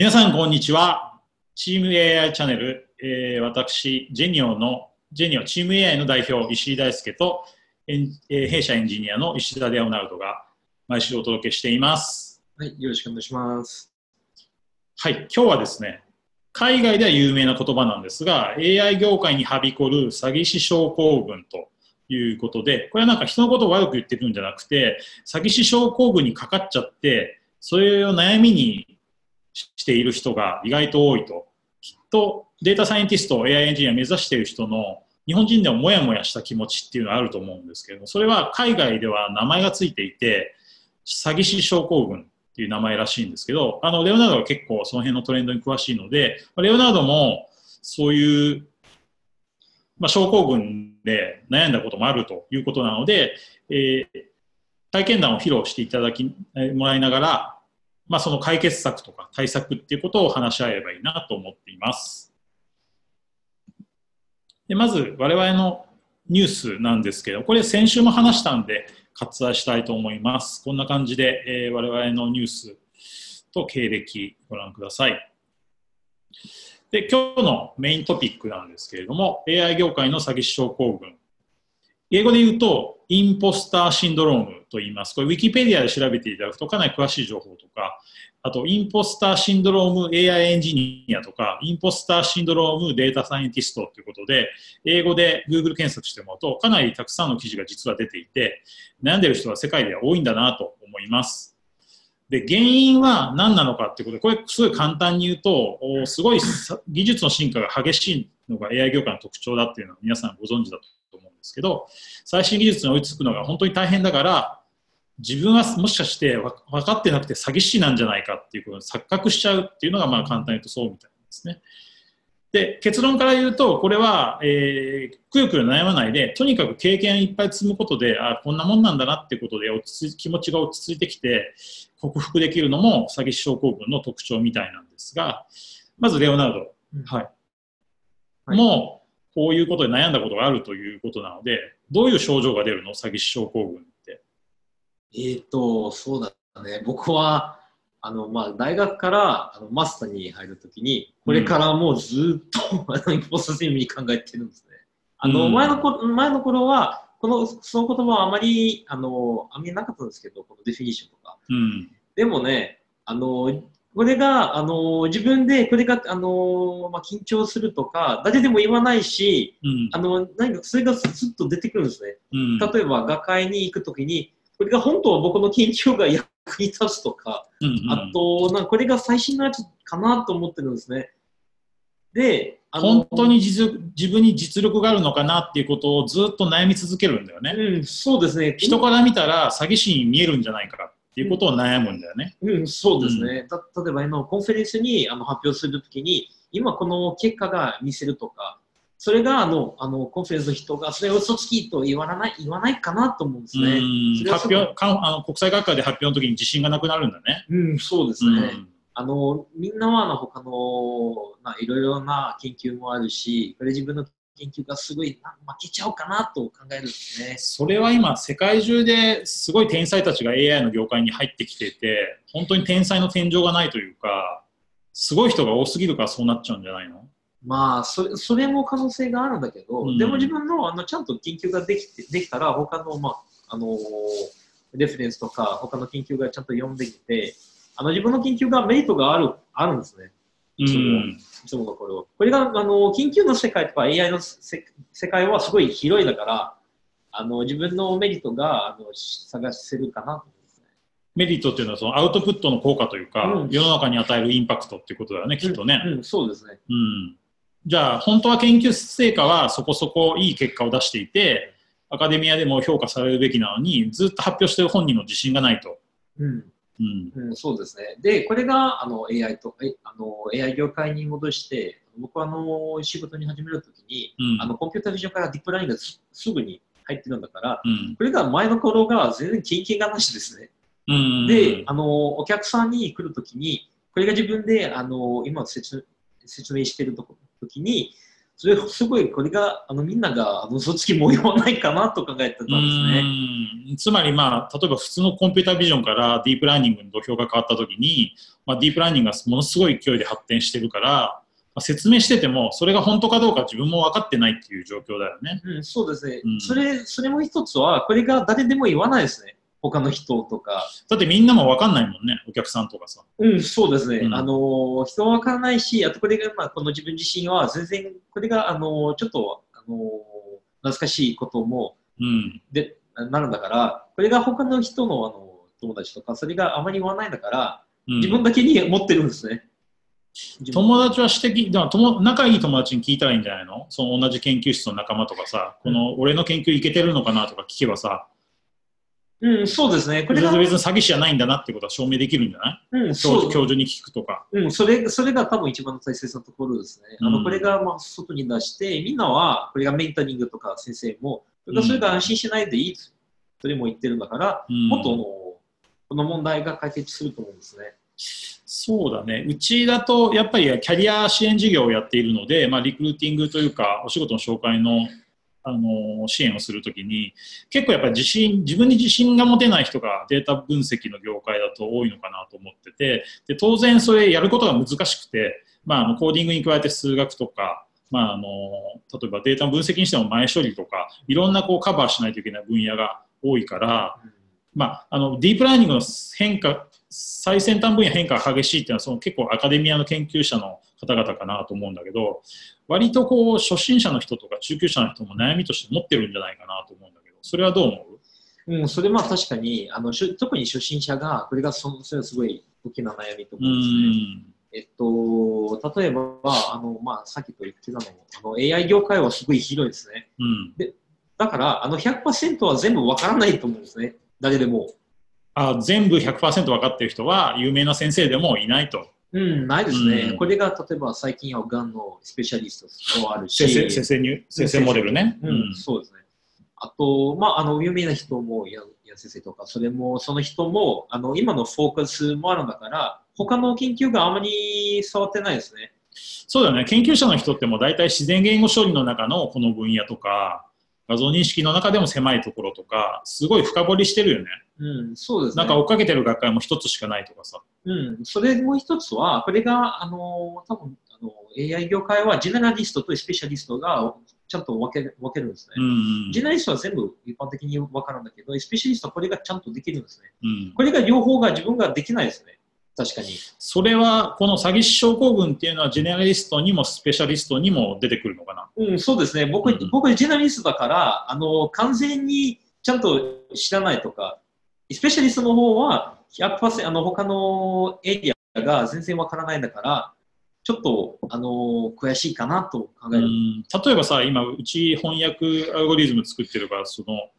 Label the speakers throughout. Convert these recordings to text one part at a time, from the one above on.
Speaker 1: 皆さん、こんにちは。チーム AI チャンネル、えー、私、ジェニオの、ジェニオチーム AI の代表、石井大輔と、えー、弊社エンジニアの石田レオナルドが毎週お届けしています。
Speaker 2: はい、よろしくお願いします。
Speaker 1: はい、今日はですね、海外では有名な言葉なんですが、AI 業界にはびこる詐欺師症候群ということで、これはなんか人のことを悪く言ってるんじゃなくて、詐欺師症候群にかかっちゃって、それを悩みにしている人が意外と多いと。きっとデータサイエンティスト、AI エンジニア目指している人の日本人でももやもやした気持ちっていうのはあると思うんですけども、それは海外では名前がついていて、詐欺師症候群っていう名前らしいんですけど、あの、レオナルドは結構その辺のトレンドに詳しいので、レオナルドもそういう、まあ、症候群で悩んだこともあるということなので、えー、体験談を披露していただき、もらいながら、まあ、その解決策とか対策っていうことを話し合えばいいなと思っています。でまず、我々のニュースなんですけど、これ先週も話したんで割愛したいと思います。こんな感じで、えー、我々のニュースと経歴ご覧ください。で、今日のメイントピックなんですけれども、AI 業界の詐欺師症候群英語で言うと、インポスターシンドロームと言います。これ、ウィキペディアで調べていただくとかなり詳しい情報とか、あと、インポスターシンドローム AI エンジニアとか、インポスターシンドロームデータサイエンティストということで、英語で Google 検索してもらうと、かなりたくさんの記事が実は出ていて、悩んでる人は世界では多いんだなと思います。で、原因は何なのかってことで、これすごい簡単に言うと、すごい技術の進化が激しいのが AI 業界の特徴だっていうのは皆さんご存知だとですけど最新技術に追いつくのが本当に大変だから自分はもしかして分かってなくて詐欺師なんじゃないかっていうことに錯覚しちゃうっていうのがまあ簡単に言うとそうみたいなんですね。で結論から言うとこれは、えー、くよくよ悩まないでとにかく経験いっぱい積むことであこんなもんなんだなっていうことで落ち着気持ちが落ち着いてきて克服できるのも詐欺師症候群の特徴みたいなんですがまずレオナルド、はい、はい、もうこういうことで悩んだことがあるということなので、どういう症状が出るの？詐欺師症候群って。
Speaker 2: えっ、と、そうだね。僕は、あの、まあ、大学からあのマスターに入るときに、これからもうずっと、うん、インポストセミに考えてるんですね。あの、うん、前のこ、前の頃は、この、その言葉はあまり、あの、あんまりなかったんですけど、このデフィニッションとか。うん、でもね、あの、これが、あの自分で、これが、あのまあ、緊張するとか、誰でも言わないし、うん、あの何かそれがスッと出てくるんですね。うん、例えば、学会に行くときに、これが本当は僕の緊張が役に立つとか、うんうん、あと、なんかこれが最新のやつかなと思ってるんですね。
Speaker 1: で、本当に自分に実力があるのかなっていうことをずっと悩み続けるんだよね。
Speaker 2: うん、そうですね。
Speaker 1: 人から見たら詐欺師に見えるんじゃないかっていうことを悩むんだよね。
Speaker 2: うん、そうですね。うん、例えば今 conference にあの発表するときに、今この結果が見せるとか、それがあのあの conference の人がそれを嘘つきと言わない言わないかなと思うんですね。
Speaker 1: 発表かあの国際学会で発表の時に自信がなくなるんだね。
Speaker 2: うん、そうですね。うん、あのみんなはあの他のないろいろな研究もあるし、これ自分の研究がすごい負けちゃうかなと考えるんですね。
Speaker 1: それは今、世界中ですごい天才たちが AI の業界に入ってきてて、本当に天才の天井がないというか、すごい人が多すぎるからそうなっちゃうんじゃないの？
Speaker 2: まあそれ、それも可能性があるんだけど、うん、でも自分のあのちゃんと研究ができてできたら、他の、まあ、あのレフェレンスとか、他の研究がちゃんと読んできて、あの自分の研究がメリットがあるあるんですね。うん、いつものこれを。これが、あの、緊急の世界とか AI の世界はすごい広いだから、あの、自分のメリットが、あの、探せるかなと
Speaker 1: メリットっていうのはそのアウトプットの効果というか、うん、世の中に与えるインパクトっていうことだよね、きっとね。
Speaker 2: うん、うん、そうですね。
Speaker 1: うん。じゃあ、本当は研究成果はそこそこいい結果を出していて、アカデミアでも評価されるべきなのに、ずっと発表してる本人の自信がないと。
Speaker 2: うん。うん、そうですね。で、これがあの AI とあの AI 業界に戻して、僕はあの仕事に始めるときに、うん、あのコンピュータービジョンからディープラーニングがすぐに入ってるんだから、うん、これが前の頃が全然経験がなしですね。うん、で、あのお客さんに来るときに、これが自分であの今説説明してるときに、それすごいこれがあのみんながあの嘘つき模様ないかなと考えてたんですね。
Speaker 1: うんつまり、まあ、例えば普通のコンピュータービジョンからディープラーニングの土俵が変わったときに、まあ、ディープラーニングがものすごい勢いで発展してるから、まあ、説明しててもそれが本当かどうか自分も分かってないっていう状況だよね。
Speaker 2: うん、そうですね、
Speaker 1: うん
Speaker 2: それ。それも一つは、これが誰でも言わないですね。他の人とか。
Speaker 1: だってみんなも分かんないもんねお客さんとかさ。
Speaker 2: うん、そうですね。
Speaker 1: うん
Speaker 2: あの、人はわからないし、あとこれが、まあ、この自分自身は全然、これが、あの、ちょっと、あの、懐かしいことも、
Speaker 1: うん
Speaker 2: で、なるんだから、これが他の人の、あの、友達とか、それがあまり言わないんだから、
Speaker 1: うん
Speaker 2: 自分だけに持ってるんですね。
Speaker 1: 友達は指摘だ友仲いい友達に聞いたらいいんじゃないの？その同じ研究室の仲間とかさ、この俺の研究いけてるのかなとか聞けばさ、
Speaker 2: うん、そうですね。これが、
Speaker 1: 別に詐欺師じゃないんだなってことは証明できるんじゃない？
Speaker 2: うん、
Speaker 1: 教
Speaker 2: そう
Speaker 1: 授教授に聞くとか。
Speaker 2: うん、それそれが多分一番大切なところですね。あ
Speaker 1: うん
Speaker 2: のこれがまあ外に出して、みんなはこれがメンタリングとか先生も、それがそれが安心しないでいい、それも言ってるんだから、
Speaker 1: うん
Speaker 2: もっとこの問題が解決すると思うんですね。
Speaker 1: そうだね。うちだと、やっぱりキャリア支援事業をやっているので、まあ、リクルーティングというか、お仕事の紹介の、あの支援をするときに、結構やっぱり自信、自分に自信が持てない人がデータ分析の業界だと多いのかなと思ってて、で当然それやることが難しくて、まあ、あのコーディングに加えて数学とか、まあ、あの例えばデータ分析にしても前処理とか、いろんなこうカバーしないといけない分野が多いから、まあ、あのディープラーニングの変化、最先端分野変化が激しいっていうのはその結構アカデミアの研究者の方々かなと思うんだけど、割とこう初心者の人とか中級者の人も悩みとして持ってるんじゃないかなと思うんだけど、それはどう思う？
Speaker 2: うん、それは確かにあの特に初心者が、これがそそれはすごい大きな悩みと
Speaker 1: う
Speaker 2: 思うんですね。
Speaker 1: ん。
Speaker 2: えっと、例えば、あのまあ、さっきと言ってたのもあの AI 業界はすごい広いですね。
Speaker 1: うん。
Speaker 2: だから、あの100%は全部わからないと思うんですね。誰でも。
Speaker 1: あ全部100%分かってる人は有名な先生でもいないと。
Speaker 2: うん、ないですね。
Speaker 1: うん
Speaker 2: これが例えば最近はがんのスペシャリストもあるし、
Speaker 1: 先生先生に先生モデルね。
Speaker 2: うんそうですね。あと、まあ、あの有名な人も、やや先生とか、それも、その人も、あの今のフォーカスもあるんだから、他の研究があまり触ってないですね。
Speaker 1: そうだよね。研究者の人ってもう大体自然言語処理の中のこの分野とか、画像認識の中でも狭いところとか、すごい深掘りしてるよね。
Speaker 2: うん、そうですね。
Speaker 1: なんか追っかけてる学会も一つしかないとかさ。
Speaker 2: うん、それもう一つは、これが、あの、多分あの AI 業界は、ジェネラリストとスペシャリストがちゃんと分ける分けるんですね。
Speaker 1: うん
Speaker 2: ジェネラリストは全部一般的に分かるんだけど、スペシャリストはこれがちゃんとできるんですね。
Speaker 1: うん、
Speaker 2: これが両方が自分ができないですね。確かに。
Speaker 1: それは、この詐欺師症候群っていうのは、ジェネラリストにもスペシャリストにも出てくるのかな？
Speaker 2: うん、そうですね。僕、
Speaker 1: うん
Speaker 2: 僕ジェネラリストだから、あの、完全にちゃんと知らないとか、スペシャリストの方は100%、あの、他のエリアが全然わからないんだから、ちょっと、あの、悔しいかなと考える。
Speaker 1: 例えばさ、今、うち翻訳アルゴリズム作ってるから、その、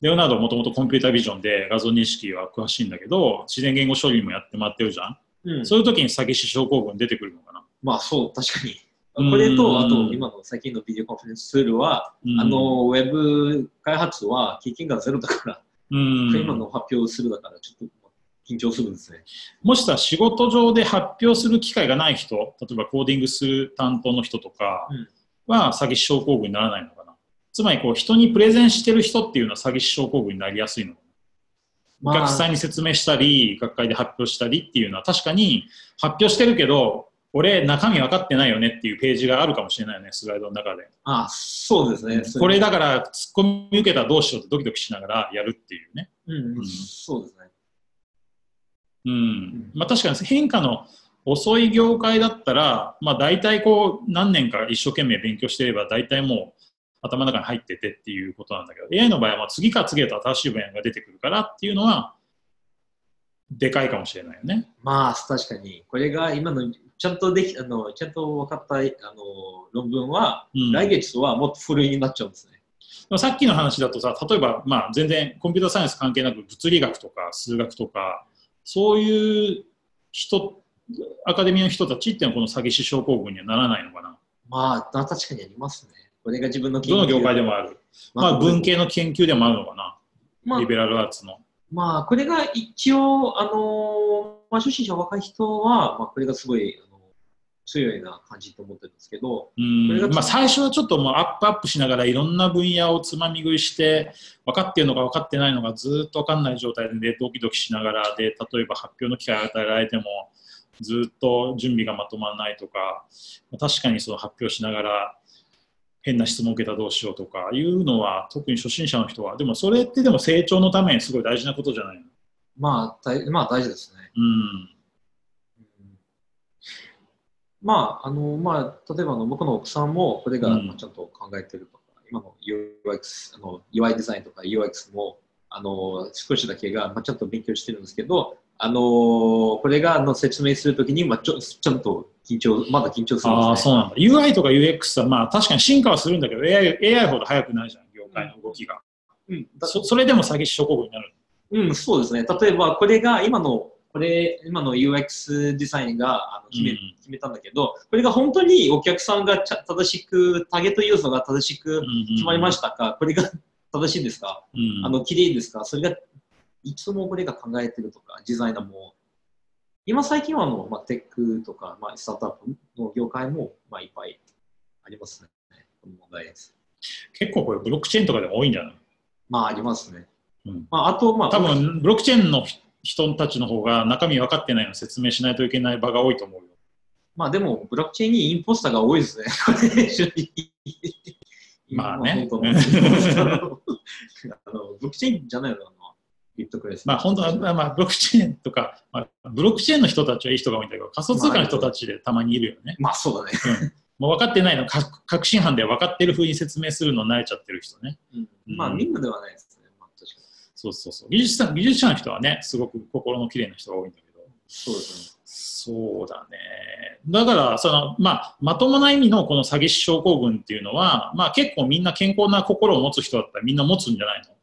Speaker 1: レオナルドはもともとコンピュータービジョンで画像認識は詳しいんだけど、自然言語処理もやってもらってるじゃん。
Speaker 2: うん、
Speaker 1: そういう時に詐欺師症候群出てくるのかな。
Speaker 2: まあ、そう、確かに。これと、あと、今の最近のビデオコンファレンスツールは、あの、ウェブ開発は経験がゼロだから、今の発表するだから、ちょっと緊張するんですね。
Speaker 1: もしさ、仕事上で発表する機会がない人、例えばコーディングする担当の人とか
Speaker 2: うん
Speaker 1: は詐欺師症候群にならないのかな。つまりこう、人にプレゼンしてる人っていうのは詐欺師症候群になりやすいのかな。お客さんに説明したり、学会で発表したりっていうのは確かに発表してるけど、俺中身分かってないよねっていうページがあるかもしれないよね、スライドの中で。
Speaker 2: あ、そうですね。
Speaker 1: これだから突っ込み受けたらどうしようってドキドキしながらやるっていうね。
Speaker 2: うん、
Speaker 1: うん
Speaker 2: そうですね。
Speaker 1: うん。まあ確かに変化の遅い業界だったら、まあ大体こう何年か一生懸命勉強してれば大体もう頭の中に入っててっていうことなんだけど、AI の場合はまあ次から次へと新しい分野が出てくるからっていうのは、でかいかもしれないよね。
Speaker 2: まあ、確かに。これが今の、ちゃんとでき、あの、ちゃんと分かった、あの、論文は、
Speaker 1: うん
Speaker 2: 来月はもっと古いになっちゃうんですね。
Speaker 1: さっきの話だとさ、例えば、まあ、全然コンピューターサイエンス関係なく物理学とか数学とか、そういう人、アカデミーの人たちっていうのはこの詐欺師症候群にはならないのかな？
Speaker 2: まあ、確かにありますね。これが自分の
Speaker 1: どの業界でもある。まあ、文系の研究でもあるのかな？
Speaker 2: まあ
Speaker 1: リベラルアーツの。
Speaker 2: まあ、これが一応、あの、まあ、初心者若い人は、まあ、これがすごい、あの、強いな感じと思ってるんですけど、
Speaker 1: うん。まあ、最初はちょっともうアップアップしながらいろんな分野をつまみ食いして分かっているのか分かってないのかずっと分かんない状態でドキドキしながらで例えば発表の機会を与えられてもずっと準備がまとまらないとか確かにその発表しながら変な質問を受けたらどうしようとかいうのは特に初心者の人はでもそれってでも成長のためにすごい大事なことじゃないの？
Speaker 2: まあ、大まあ大事ですね。
Speaker 1: うん
Speaker 2: まあ、あの、まあ、例えばあの僕の奥さんもこれがちゃんと考えてるとか、今の UX、あの UI デザインとか UX も、あの、少しだけが、まあ、ちゃんと勉強してるんですけど、あのこれがあの説明するときに、まあ、ちょちゃんと緊張、まだ緊張するんですね。
Speaker 1: ああそうなんだ。UI とか UX はまあ確かに進化はするんだけど AI, AI ほど速くないじゃん業界の動きが、
Speaker 2: うん、だ
Speaker 1: そそれでも詐欺師症候群になる。
Speaker 2: うん、そうですね。例えば、これが今の、これ、今の UX デザインがあの決め,、
Speaker 1: うん。
Speaker 2: 決めたんだけど、これが本当にお客さんがちゃ正しく、ターゲットユーザーが正しく決まりま
Speaker 1: し
Speaker 2: したか、これが 正しいんですか、
Speaker 1: た、うん。
Speaker 2: あの、綺麗ですか？それが、いつもこれが考えてるとか、デザイナーも、今最近はあの、まあ、テックとか、まあ、スタートアップの業界も、まあ、いっぱいありますね。この問題です。
Speaker 1: 結構これブロックチェーンとかでも多いんじゃない？
Speaker 2: まあ、ありますね。
Speaker 1: うん。
Speaker 2: まあ、あと、まあ、
Speaker 1: 多分ブロックチェーンの人たちの方が中身分かってないの説明しないといけない場が多いと思うよ。
Speaker 2: まあでも、ブロックチェーンにインポスターが多いですね。
Speaker 1: まあね。
Speaker 2: あのブロックチェーンじゃないのあのビットクレス。
Speaker 1: まあ本当は、まあ、ブロックチェーンとか、まあ、ブロックチェーンの人たちはいい人が多いんだけど仮想通貨の人たちでたまにいるよね、
Speaker 2: まあそうだね。
Speaker 1: もう分かってないのか確信犯で分かってる風に説明するの慣れちゃってる人ね。
Speaker 2: うん。まあみんなではないです。
Speaker 1: そうそうそう技術者技術者の人はねすごく心の綺麗な人が多いんだけど
Speaker 2: そうですね。
Speaker 1: そうだね。だから、その、まあ、まともな意味のこの詐欺師症候群っていうのは、まあ結構みんな健康な心を持つ人だったらみんな持つんじゃないの？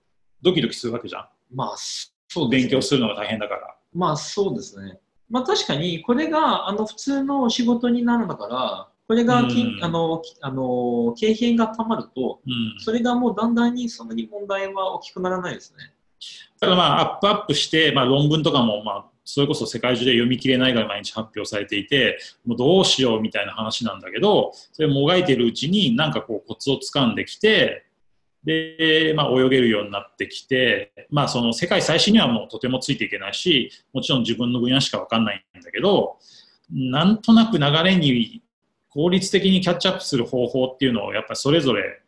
Speaker 1: ドキドキするわけじゃん。
Speaker 2: まあそうですね
Speaker 1: 勉強するのが大変だから。
Speaker 2: まあそうですね。まあ確かに、これがあの普通の仕事になるんだから、これがき、
Speaker 1: うん
Speaker 2: あのきあの経験がたまると、
Speaker 1: うん。
Speaker 2: それがもうだんだんにそんなに問題は大きくならないですね。
Speaker 1: ただまあ、アップアップして、まあ論文とかも、まあ、それこそ世界中で読み切れないぐら毎日発表されていて、もうどうしようみたいな話なんだけど、それもがいてるうちになんかこうコツをつかんできて、で、まあ、泳げるようになってきて、まあ、その世界最新にはもうとてもついていけないし、もちろん自分の分野しか分かんないんだけど、なんとなく流れに効率的にキャッチアップする方法っていうのをやっぱりそれぞれ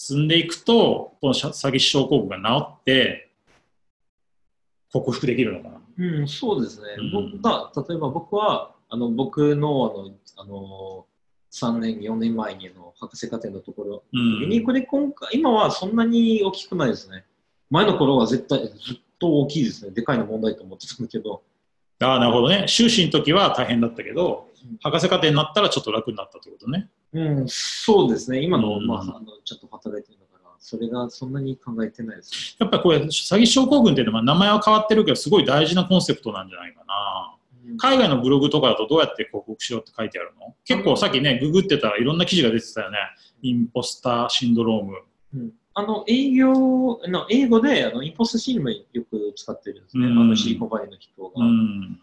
Speaker 1: 積んでいくと、この詐欺師症候群が治って、克服できるのかな。
Speaker 2: うん、そうですね。
Speaker 1: うん
Speaker 2: 僕が例えば僕はあの僕のあのあの3年、4年前にの博士課程のところ
Speaker 1: うん
Speaker 2: に、これ今回、今はそんなに大きくないですね。前の頃は絶対ずっと大きいですね。でかいの問題と思ってたんだけど。
Speaker 1: ああ、なるほどね。修士の時は大変だったけど
Speaker 2: うん、
Speaker 1: 博士課程になったらちょっと楽になったってことね。
Speaker 2: うん、そうですね。今の、
Speaker 1: うん
Speaker 2: まあ、あのちょっと働いてるんだから、それがそんなに考えてないですね。
Speaker 1: やっぱりこれ、詐欺症候群っていうのは名前は変わってるけど、すごい大事なコンセプトなんじゃないかな。海外のブログとかだとどうやって克服しようって書いてあるの結構さっきね、ググってたらいろんな記事が出てたよね。インポスターシンドローム。
Speaker 2: うんあの営業あの英語であのインポストシールもよく使ってるんですね、
Speaker 1: うん
Speaker 2: あのシリコンバレーの人が、
Speaker 1: うん。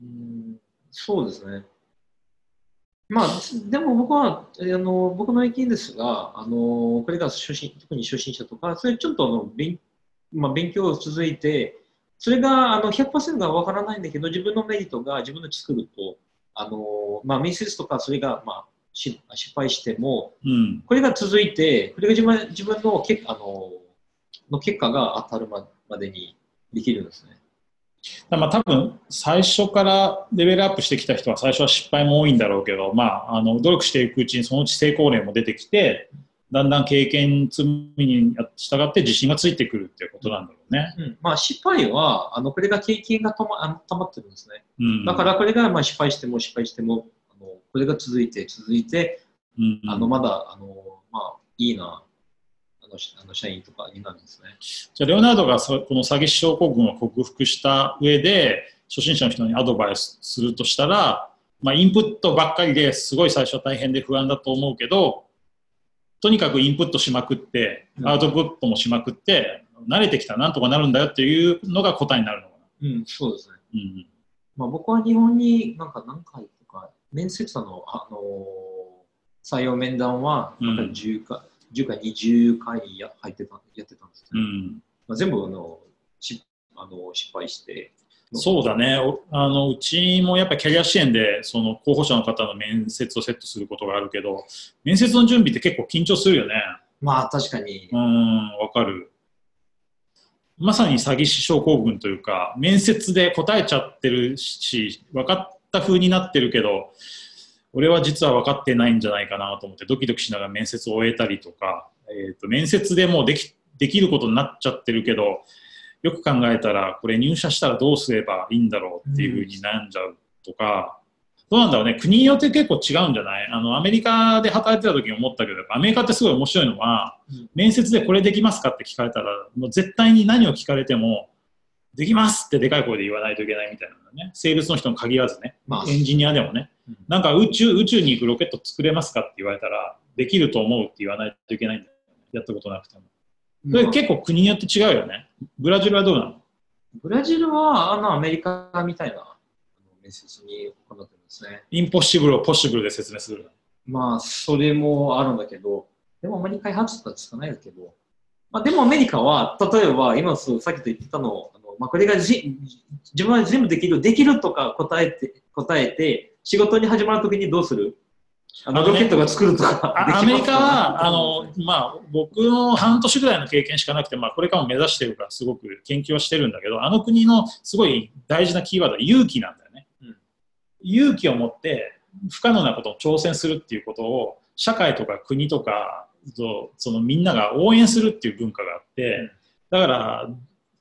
Speaker 2: うんそうですね。まあ、でも僕は、えあの僕の意見ですが、あのこれが初心特に初心者とか、それちょっとあの勉,、まあ、勉強を続いて、それがあの100%がわからないんだけど、自分のメリットが自分で作ると、あのまあ、面接とかそれが、まあ、し失敗しても、
Speaker 1: うん。
Speaker 2: これが続いて、これが自分自分のけあのの結果が当たるままでにできるんですね。
Speaker 1: まあ多分最初からレベルアップしてきた人は最初は失敗も多いんだろうけど、まあ、あの努力していくうちにそのうち成功例も出てきてだんだん経験積みに従って自信がついてくるっていうことなんだろうね。
Speaker 2: うんまあ、失敗はあのこれが経験がたまあの溜まってるんですね。
Speaker 1: うん、
Speaker 2: だからこれがまあ失敗しても失敗してもあのこれが続いて続いて
Speaker 1: うん、
Speaker 2: あのまだあの、まあ、いいなあのあの社員とかになるんですね。
Speaker 1: じゃあレオナルドがそこの詐欺師症候群を克服した上で初心者の人にアドバイスするとしたら、まあ、インプットばっかりですごい最初は大変で不安だと思うけどとにかくインプットしまくって
Speaker 2: うん
Speaker 1: アウトプットもしまくって慣れてきたらなんとかなるんだよっていうのが答えになるのかな。
Speaker 2: うん、そうですね。
Speaker 1: うん
Speaker 2: まあ、僕は日本になんか何回面接の、あの採用面談は、
Speaker 1: うん
Speaker 2: なんか10か、10か20回や入ってたやってたんですね。
Speaker 1: うん。
Speaker 2: まあ、全部あのしあの失敗して。
Speaker 1: そうだね。おあの、うちもやっぱりキャリア支援で、その候補者の方の面接をセットすることがあるけど、面接の準備って結構緊張するよね。
Speaker 2: まあ確かに
Speaker 1: う。ん、わかる。まさに詐欺師症候群というか、面接で答えちゃってるし、分かった風になってるけど、俺は実は分かってないんじゃないかなと思って、ドキドキしながら面接を終えたりとか、えーと面接でもうできできることになっちゃってるけど、よく考えたら、これ入社したらどうすればいいんだろうっていう風に悩んじゃうとか、どうなんだろうね、国によって結構違うんじゃない？あのアメリカで働いてた時に思ったけど、アメリカってすごい面白いのは、
Speaker 2: うん。
Speaker 1: 面接でこれできますかって聞かれたら、もう絶対に何を聞かれても、できますってでかい声で言わないといけないみたいなんだね。セールスの人に限らずね、
Speaker 2: まあ
Speaker 1: エンジニアでもね、
Speaker 2: うん
Speaker 1: なんか宇宙宇宙に行くロケット作れますかって言われたら、できると思うって言わないといけないんだよね。やったことなくても。それ
Speaker 2: まあ
Speaker 1: 結構国によって違うよね。ブラジルはどうなの？
Speaker 2: ブラジルはあのアメリカみたいなあの面接に行ってるんですね。
Speaker 1: インポッシブルをポッシブルで説明する。
Speaker 2: まあ、それもあるんだけど、でもあまり開発とはつかないけど、まあ、でもアメリカは、例えば今そうさっきと言ってたの、あのまあ、これがじ自分は全部できる、できるとか答えて、答えて、仕事に始まるときにどうする？あのロケットが作るとか。
Speaker 1: アメリカは、あの、まあ、僕の半年ぐらいの経験しかなくて、まあ、これからも目指してるから、すごく研究はしてるんだけど、あの国のすごい大事なキーワードは勇気なんだよね。
Speaker 2: うん
Speaker 1: 勇気を持って、不可能なことを挑戦するっていうことを、社会とか国とかと、そのみんなが応援するっていう文化があって、だから、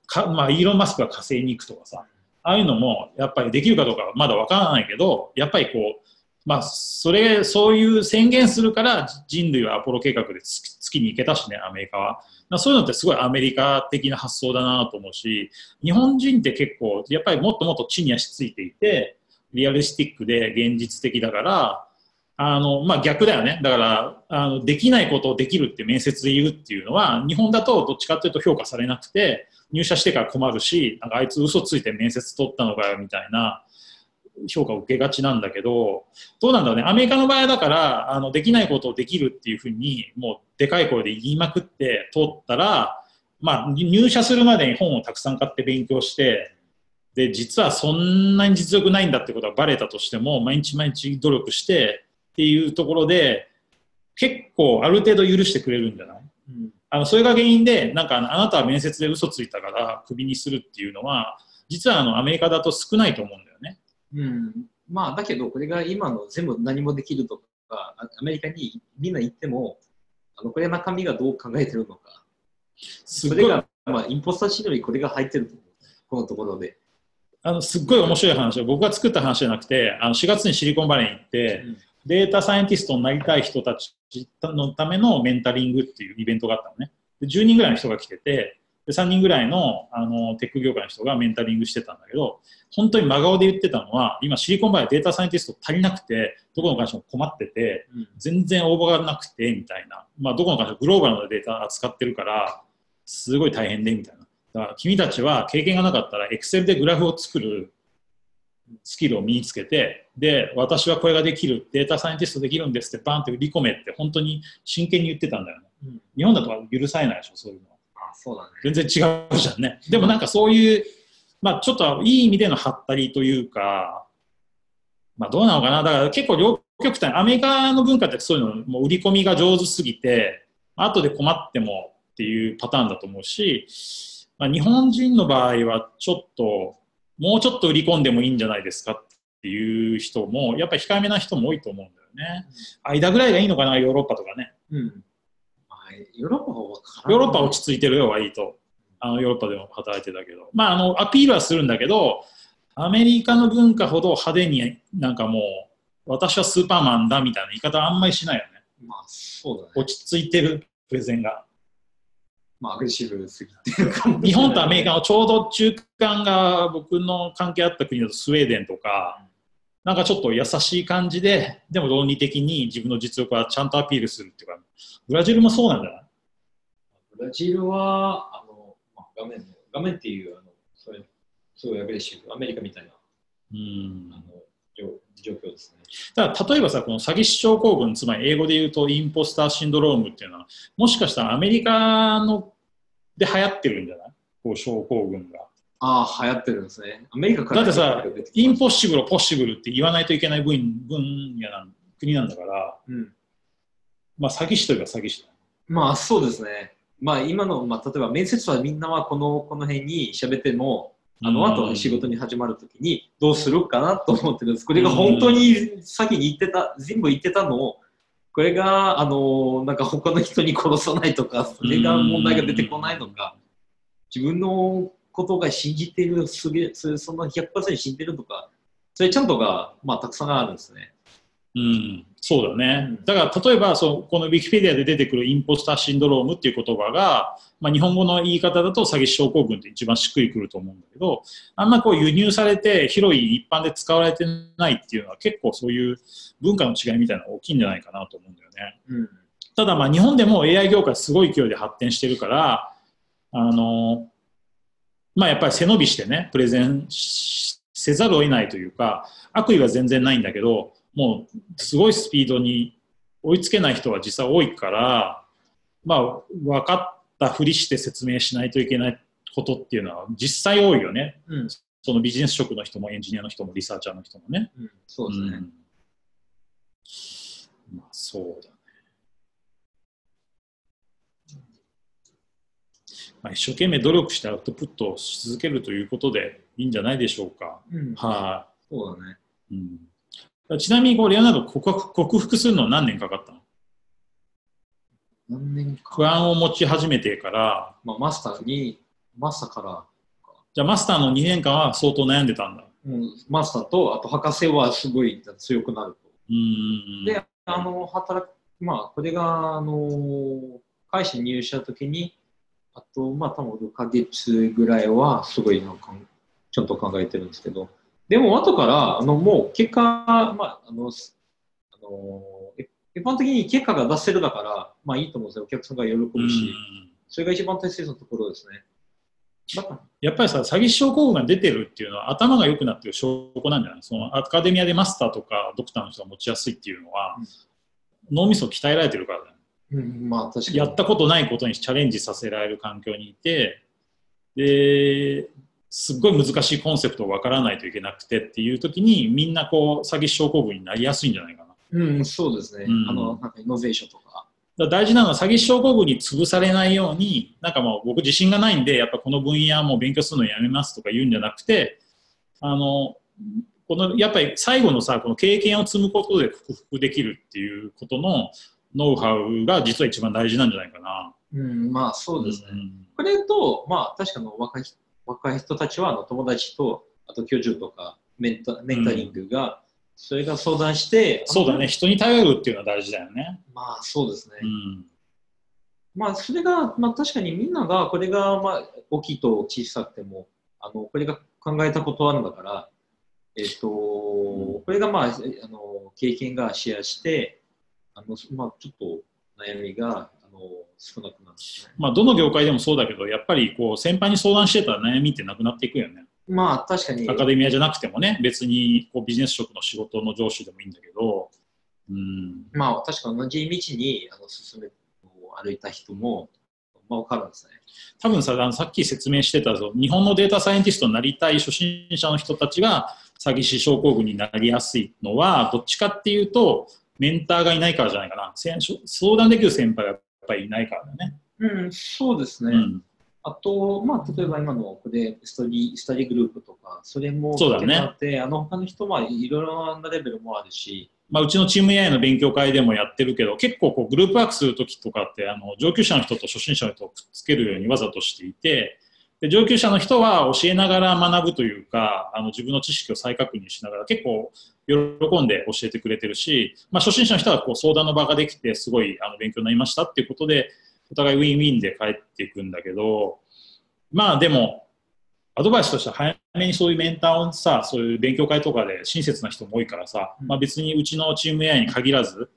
Speaker 1: かまあ、イーロン・マスクが火星に行くとかさ、ああいうのも、やっぱりできるかどうかはまだわからないけど、やっぱりこう、まあ、それ、そういう宣言するから人類はアポロ計画で月に行けたしね、アメリカは。まあそういうのってすごいアメリカ的な発想だなと思うし、日本人って結構、やっぱりもっともっと地に足ついていて、リアリスティックで現実的だから、あの、まあ逆だよね。だから、あの、できないことをできるって面接で言うっていうのは、日本だとどっちかというと評価されなくて、入社してから困るし、なんかあいつ嘘ついて面接取ったのかよみたいな評価を受けがちなんだけど、どうなんだろうね、アメリカの場合だから、あのできないことをできるっていうふうに、もうでかい声で言いまくって通ったら、まあ、入社するまでに本をたくさん買って勉強して、で、実はそんなに実力ないんだってことがバレたとしても、毎日毎日努力してっていうところで、結構ある程度許してくれるんじゃない？
Speaker 2: うん。
Speaker 1: あのそれが原因で、なんかあなたは面接で嘘ついたからクビにするっていうのは、実はあのアメリカだと少ないと思うんだよね。
Speaker 2: うん、まあだけどこれが今の全部何もできるとかあアメリカにみんな行ってもあのこれ中身がどう考えてるのか。それが、まあ、インポスターシートにこれが入ってると思う。このところで、
Speaker 1: あのすっごい面白い話を僕が作った話じゃなくてあの4月にシリコンバレーに行って、データサイエンティストになりたい人たちのためのメンタリングっていうイベントがあったのね。で10人ぐらいの人が来ててで3人ぐらいのあのテック業界の人がメンタリングしてたんだけど本当に真顔で言ってたのは今シリコンバレーデータサイエンティスト足りなくてどこの会社も困ってて
Speaker 2: うん。
Speaker 1: 全然応募がなくてみたいな、まあ、どこの会社グローバルなデータ扱ってるからすごい大変でみたいな。だから君たちは経験がなかったら Excel でグラフを作るスキルを身につけてで私はこれができるデータサイエンティストできるんですってバンって売り込めって本当に真剣に言ってたんだよね。
Speaker 2: うん。
Speaker 1: 日本だと許されないでしょそういうのは。
Speaker 2: あそうだね。
Speaker 1: 全然違うじゃんね。でもなんかそういうまあちょっといい意味でのハったりというかまあどうなのかな。だから結構両極端アメリカの文化ってそういうのもう売り込みが上手すぎて後で困ってもっていうパターンだと思うし、まあ、日本人の場合はちょっともうちょっと売り込んでもいいんじゃないですかっていう人もやっぱり控えめな人も多いと思うんだよね。間ぐらいがいいのかなヨーロッパとかね。
Speaker 2: うん。はいヨーロッパは分から
Speaker 1: ヨーロッパは落ち着いてるよ割と。あのヨーロッパでも働いてたけど。まああのアピールはするんだけどアメリカの文化ほど派手になんかもう私はスーパーマンだみたいな言い方はあんまりしないよね。
Speaker 2: まあそうだね。
Speaker 1: 落ち着いてるプレゼンが。
Speaker 2: まあアグレッシブすぎて
Speaker 1: 日本とアメリカのちょうど中間が僕の関係あった国だとスウェーデンとかなんかちょっと優しい感じででも論理的に自分の実力はちゃんとアピールするっていうかブラジルもそうなんじゃない？
Speaker 2: ブラジルはあの、まあ、画面の画面っていうあのそれすごいアグレッシブアメリカみたいな
Speaker 1: うん
Speaker 2: あの上状況ですね。
Speaker 1: だから例えばさ、この詐欺師症候群、つまり英語で言うとインポスターシンドロームっていうのは、もしかしたらアメリカので流行ってるんじゃない？こう症候群が。
Speaker 2: ああ、流行ってるんですね。アメリカから
Speaker 1: だってさインポッシブル、ポッシブルって言わないといけない分分野なん国なんだから、
Speaker 2: うん。
Speaker 1: まあ詐欺師といえば詐欺師だ。
Speaker 2: まあそうですね。まあ今の、まあ、例えば面接はみんなはこのこの辺に喋っても、あの後仕事に始まるときにどうするかなと思ってるんです。これが本当に先に言ってた、全部言ってたのを、これが、あの、なんか他の人に殺さないとか、それが問題が出てこないのか、自分のことが信じている、すげそれその100%信じてるとか、それちゃんとが、まあたくさんあるんですね。
Speaker 1: うん、そうだね
Speaker 2: うん。
Speaker 1: だから例えばそうこのウィキペディアで出てくるインポスターシンドロームっていう言葉が、まあ、日本語の言い方だと詐欺師症候群って一番しっくりくると思うんだけどあんまこう輸入されて広い一般で使われてないっていうのは結構そういう文化の違いみたいなのが大きいんじゃないかなと思うんだよね。
Speaker 2: うん。
Speaker 1: ただまあ日本でも AI 業界すごい勢いで発展してるからあのまあやっぱり背伸びしてねプレゼンしせざるを得ないというか悪意は全然ないんだけどもうすごいスピードに追いつけない人は実際多いからまあ分かったふりして説明しないといけないことっていうのは実際多いよね
Speaker 2: うん。
Speaker 1: そのビジネス職の人もエンジニアの人もリサーチャーの人もね。
Speaker 2: うん、そうですね。
Speaker 1: うんまあそうだまあ、一生懸命努力してアウトプットをし続けるということでいいんじゃないでしょうか。
Speaker 2: うん。
Speaker 1: は
Speaker 2: そうだね。
Speaker 1: い、うん。ちなみにこうレオナルド克服克服するのは何年かかったの？
Speaker 2: 何年か。
Speaker 1: 不安を持ち始めてから、
Speaker 2: まあ、マスターに、マスターから、
Speaker 1: じゃあマスターの2年間は相当悩んでたんだ。
Speaker 2: うん、マスターと、あと博士はすごい強くなると。
Speaker 1: うん。
Speaker 2: で、あの、働く、まあ、これが、あの、会社に入社したときに、あと、まあ、多分6ヶ月ぐらいは、すごいなんか、ちゃんと考えてるんですけど、でも、後から、あの、もう、結果、まあ、あの、すあの、え一般的に結果が出せるだから、まあいいと思うんですよ。お客さんが喜
Speaker 1: う
Speaker 2: ぶし、
Speaker 1: ん
Speaker 2: それが一番大切なところですね。
Speaker 1: やっぱりさ、詐欺師症候群が出てるっていうのは頭が良くなってる証拠なんじゃない？そのアカデミアでマスターとかドクターの人が持ちやすいっていうのは、脳みそ鍛えられてるからだよね。
Speaker 2: うん、まあ確かに。
Speaker 1: やったことないことにチャレンジさせられる環境にいて、で、すっごい難しいコンセプトを分からないといけなくてっていう時にみんなこう詐欺師症候群になりやすいんじゃないかな。
Speaker 2: うん、そうですね。
Speaker 1: うん
Speaker 2: あの、なんかイノベーションとか。
Speaker 1: 大事なのは詐欺師症候群に潰されないように、なんかもう僕自信がないんで、やっぱこの分野もう勉強するのやめますとか言うんじゃなくて、あの、このやっぱり最後のさ、この経験を積むことで克服できるっていうことのノウハウが実は一番大事なんじゃないかな。
Speaker 2: うん、まあそうですね。
Speaker 1: ん
Speaker 2: これと、まあ確かに若い人若い人たちはあの友達と、あと教授とかメンタメンタリングが、それが相談して、
Speaker 1: そうだね、人に頼るっていうのは大事だよね。
Speaker 2: まあそうですね。
Speaker 1: うん。
Speaker 2: まあそれが、まあ確かにみんながこれがまあ大きいと小さくても、あのこれが考えたことあるんだから、えっ、と、これがまああの経験がシェアして、あのまあちょっと悩みがあの少なくなるね。
Speaker 1: まあ、どの業界でもそうだけど、やっぱりこう先輩に相談してたら悩みってなくなっていくよね。
Speaker 2: まあ確かに。
Speaker 1: アカデミアじゃなくてもね、別にこうビジネス職の仕事の上司でもいいんだけど、うん、
Speaker 2: まあ確か同じ道にあの進め歩いた人も、まあ、分かるんですね。
Speaker 1: 多分さ、あのさっき説明してたぞ日本のデータサイエンティストになりたい初心者の人たちが詐欺師症候群になりやすいのは、どっちかっていうと、メンターがいないからじゃないかな。先相談できる先輩がやっぱりいないからだね。
Speaker 2: うん、そうですね。
Speaker 1: うん、
Speaker 2: あと、まあ、例えば今のこれ study、study group とか、それも
Speaker 1: そうだね
Speaker 2: あって、あの他の人はいろいろなレベルもあるし、
Speaker 1: まあ、うちのチーム AI の勉強会でもやってるけど、結構こうグループワークするときとかって、あの上級者の人と初心者の人をくっつけるようにわざとしていて、で上級者の人は教えながら学ぶというか、あの自分の知識を再確認しながら結構喜んで教えてくれてるし、まあ、初心者の人はこう相談の場ができて、すごいあの勉強になりましたっていうことで、お互いウィンウィンで帰っていくんだけど、まあでも、アドバイスとしては早めにそういうメンターをさ、そういう勉強会とかで親切な人も多いからさ、まあ、別にうちのチーム AI に限らず、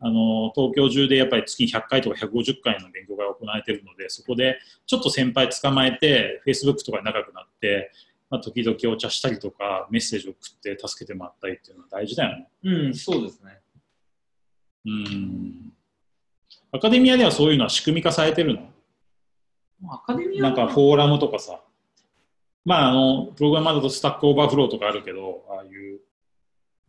Speaker 1: あの東京中でやっぱり月100回とか150回の勉強会が行われているので、そこでちょっと先輩捕まえて、Facebook とかで仲良くなって、まあ、時々お茶したりとか、メッセージを送って助けてもらったりっていうのは大事だよね。
Speaker 2: うん、そうですね。
Speaker 1: うん。アカデミアではそういうのは仕組み化されてるの？
Speaker 2: アカデミア
Speaker 1: なんかフォーラムとかさ。まあ、あの、プログラマーだと Stack Overflow とかあるけど、ああいう、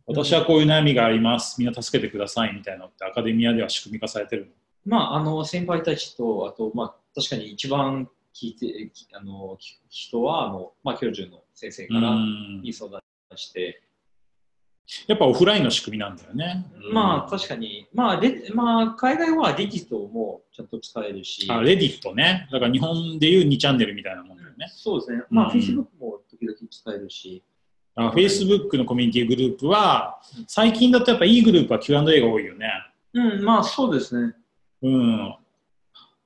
Speaker 1: 私はこういう悩みがあります、みんな助けてくださいみたいなのってアカデミアでは仕組み化されてるの？
Speaker 2: まあ、あの、先輩たちと、あと、まあ、確かに一番聞いて、きあの、き人は、あの、まあ、教授の先生から
Speaker 1: うん
Speaker 2: に相談して、
Speaker 1: やっぱオフラインの仕組みなんだよね。
Speaker 2: まあ、確かに、まあ、でまあ、海外はデジトもちゃんと使えるし、
Speaker 1: あ、レディットね。だから日本でいう2チャンネルみたいなもんだよね。
Speaker 2: そうですね。まあ、
Speaker 1: うん
Speaker 2: Facebook も時々使えるし、
Speaker 1: あ Facebook のコミュニティグループは、最近だとやっぱいいグループは Q&A が多いよね。
Speaker 2: うん、まあ、そうですね。
Speaker 1: うん。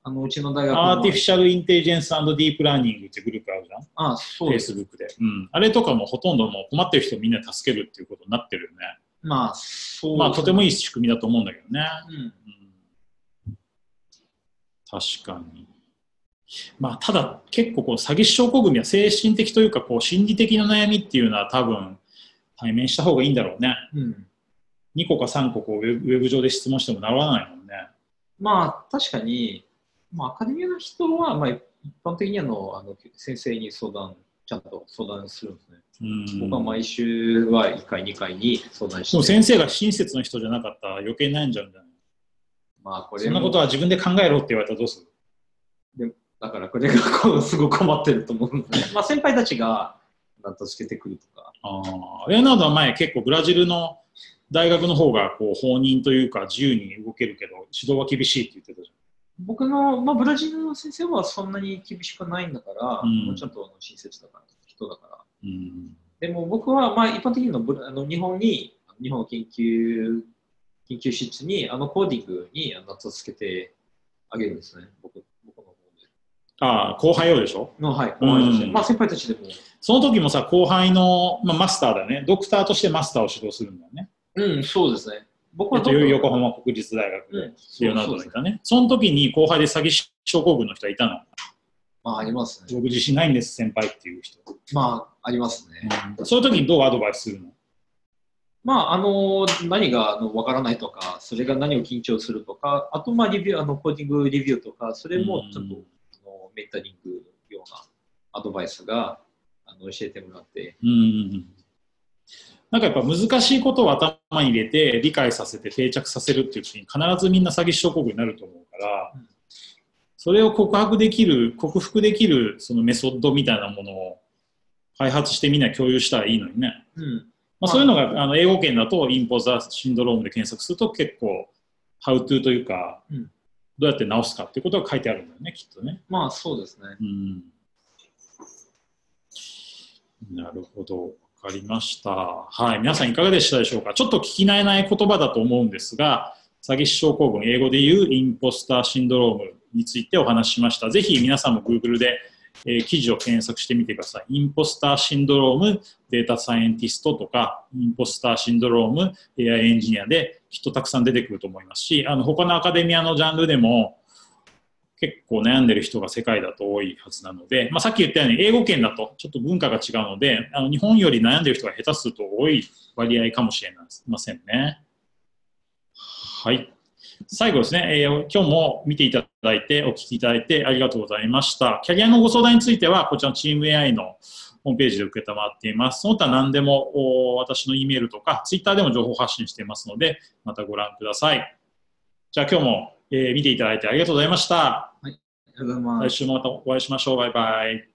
Speaker 2: あの、うちの大学も
Speaker 1: Artificial Intelligence Deep Learning ってグループあるじゃん。
Speaker 2: あそうです。
Speaker 1: Facebook で。うん。あれとかもほとんどもう困ってる人をみんな助けるっていうことになってるよね。
Speaker 2: まあ、そう
Speaker 1: まあとてもいい
Speaker 2: い。
Speaker 1: 仕組みだと思うんだけどね。
Speaker 2: うん。
Speaker 1: うん、確かに。まあただ結構こう詐欺師症候群には精神的というかこう心理的な悩みっていうのは多分対面した方がいいんだろうね。
Speaker 2: うん。
Speaker 1: 2個か3個こうウェブウェブ上で質問してもならないもんね。
Speaker 2: まあ、確かに、まあ、アカデミアの人は、まあ、一般的にあのあの先生に相談、ちゃんと相談するんですね。
Speaker 1: うん。
Speaker 2: 僕は毎週は1回、2回に相談して。
Speaker 1: でも先生が親切の人じゃなかったら余計悩んじゃうんじゃない？
Speaker 2: まあ、これ
Speaker 1: そんなことは自分で考えろって言われたらどうする？
Speaker 2: だから、これがこうすごい困ってると思うんですね。まあ、先輩たちが、なんと助けてくるとか。
Speaker 1: ああ、レオナルドは前結構ブラジルの大学の方がこう放任というか自由に動けるけど指導は厳しいって言ってたじ
Speaker 2: 僕の、まあ、ブラジルの先生はそんなに厳しくないんだから、
Speaker 1: うん
Speaker 2: もうちゃんと親切だから、人だから。
Speaker 1: うん。
Speaker 2: でも僕は、まあ、一般的にのブラあの日本に、日本の研究研究室にあのコーディングにあの助けてあげるんですね、僕僕の方
Speaker 1: ああ、後輩用でしょ？
Speaker 2: で。のはい、
Speaker 1: うん
Speaker 2: 後輩としてまあ、先輩たちでも、
Speaker 1: その時もさ、後輩の、まあ、マスターだね。ドクターとしてマスターを指導するんだよね。
Speaker 2: うん、そうですね。僕
Speaker 1: えっと、横浜国立大学で
Speaker 2: うん、
Speaker 1: レオナルドがいたね。その時に後輩で詐欺症候群の人はいたの？
Speaker 2: まあ、ありますね。
Speaker 1: 僕自信ないんです、先輩っていう人。
Speaker 2: まあ、ありますね。
Speaker 1: うんそういう時にどうアドバイスするの？
Speaker 2: まあ、あの、何があのわからないとか、それが何を緊張するとか、あと、まあ、リビュー、あの、コーディングレビューとか、それもちょっと、
Speaker 1: うん
Speaker 2: あのメンタリングようなアドバイスが、あの、教えてもらって、
Speaker 1: うん。なんかやっぱ難しいことを頭に入れて理解させて定着させるっていう時に必ずみんな詐欺師症候群になると思うから、
Speaker 2: うん
Speaker 1: それを告白できる、克服できるそのメソッドみたいなものを開発してみんな共有したらいいのにね。
Speaker 2: うん。
Speaker 1: まあ、そういうのがあの英語圏だとインポザーシンドロームで検索すると結構、ハウトゥーというか、
Speaker 2: うん
Speaker 1: どうやって直すかっていうことが書いてあるんだよね、きっとね。
Speaker 2: まあ、そうですね。
Speaker 1: うんなるほど。かりました。はい。皆さんいかがでしたでしょうか？ちょっと聞き慣れない言葉だと思うんですが、詐欺師症候群、英語で言うインポスターシンドロームについてお話ししました。ぜひ皆さんも Google で、えー記事を検索してみてください。インポスターシンドロームデータサイエンティストとか、インポスターシンドローム AI エンジニアできっとたくさん出てくると思いますし、あの他のアカデミアのジャンルでも結構悩んでる人が世界だと多いはずなので、まあ、さっき言ったように英語圏だとちょっと文化が違うので、あの日本より悩んでる人が下手すると多い割合かもしれませんね。はい。最後ですね、えー今日も見ていただいて、お聞きいただいてありがとうございました。キャリアのご相談については、こちらのチーム AI のホームページで受けたまっています。その他何でもお私の E メールとか、ツイッターでも情報発信していますので、またご覧ください。じゃあ今日も、えー見ていただいてありがとうございました。
Speaker 2: ございます
Speaker 1: 来。週もまたお会いしましょう。バイバイ。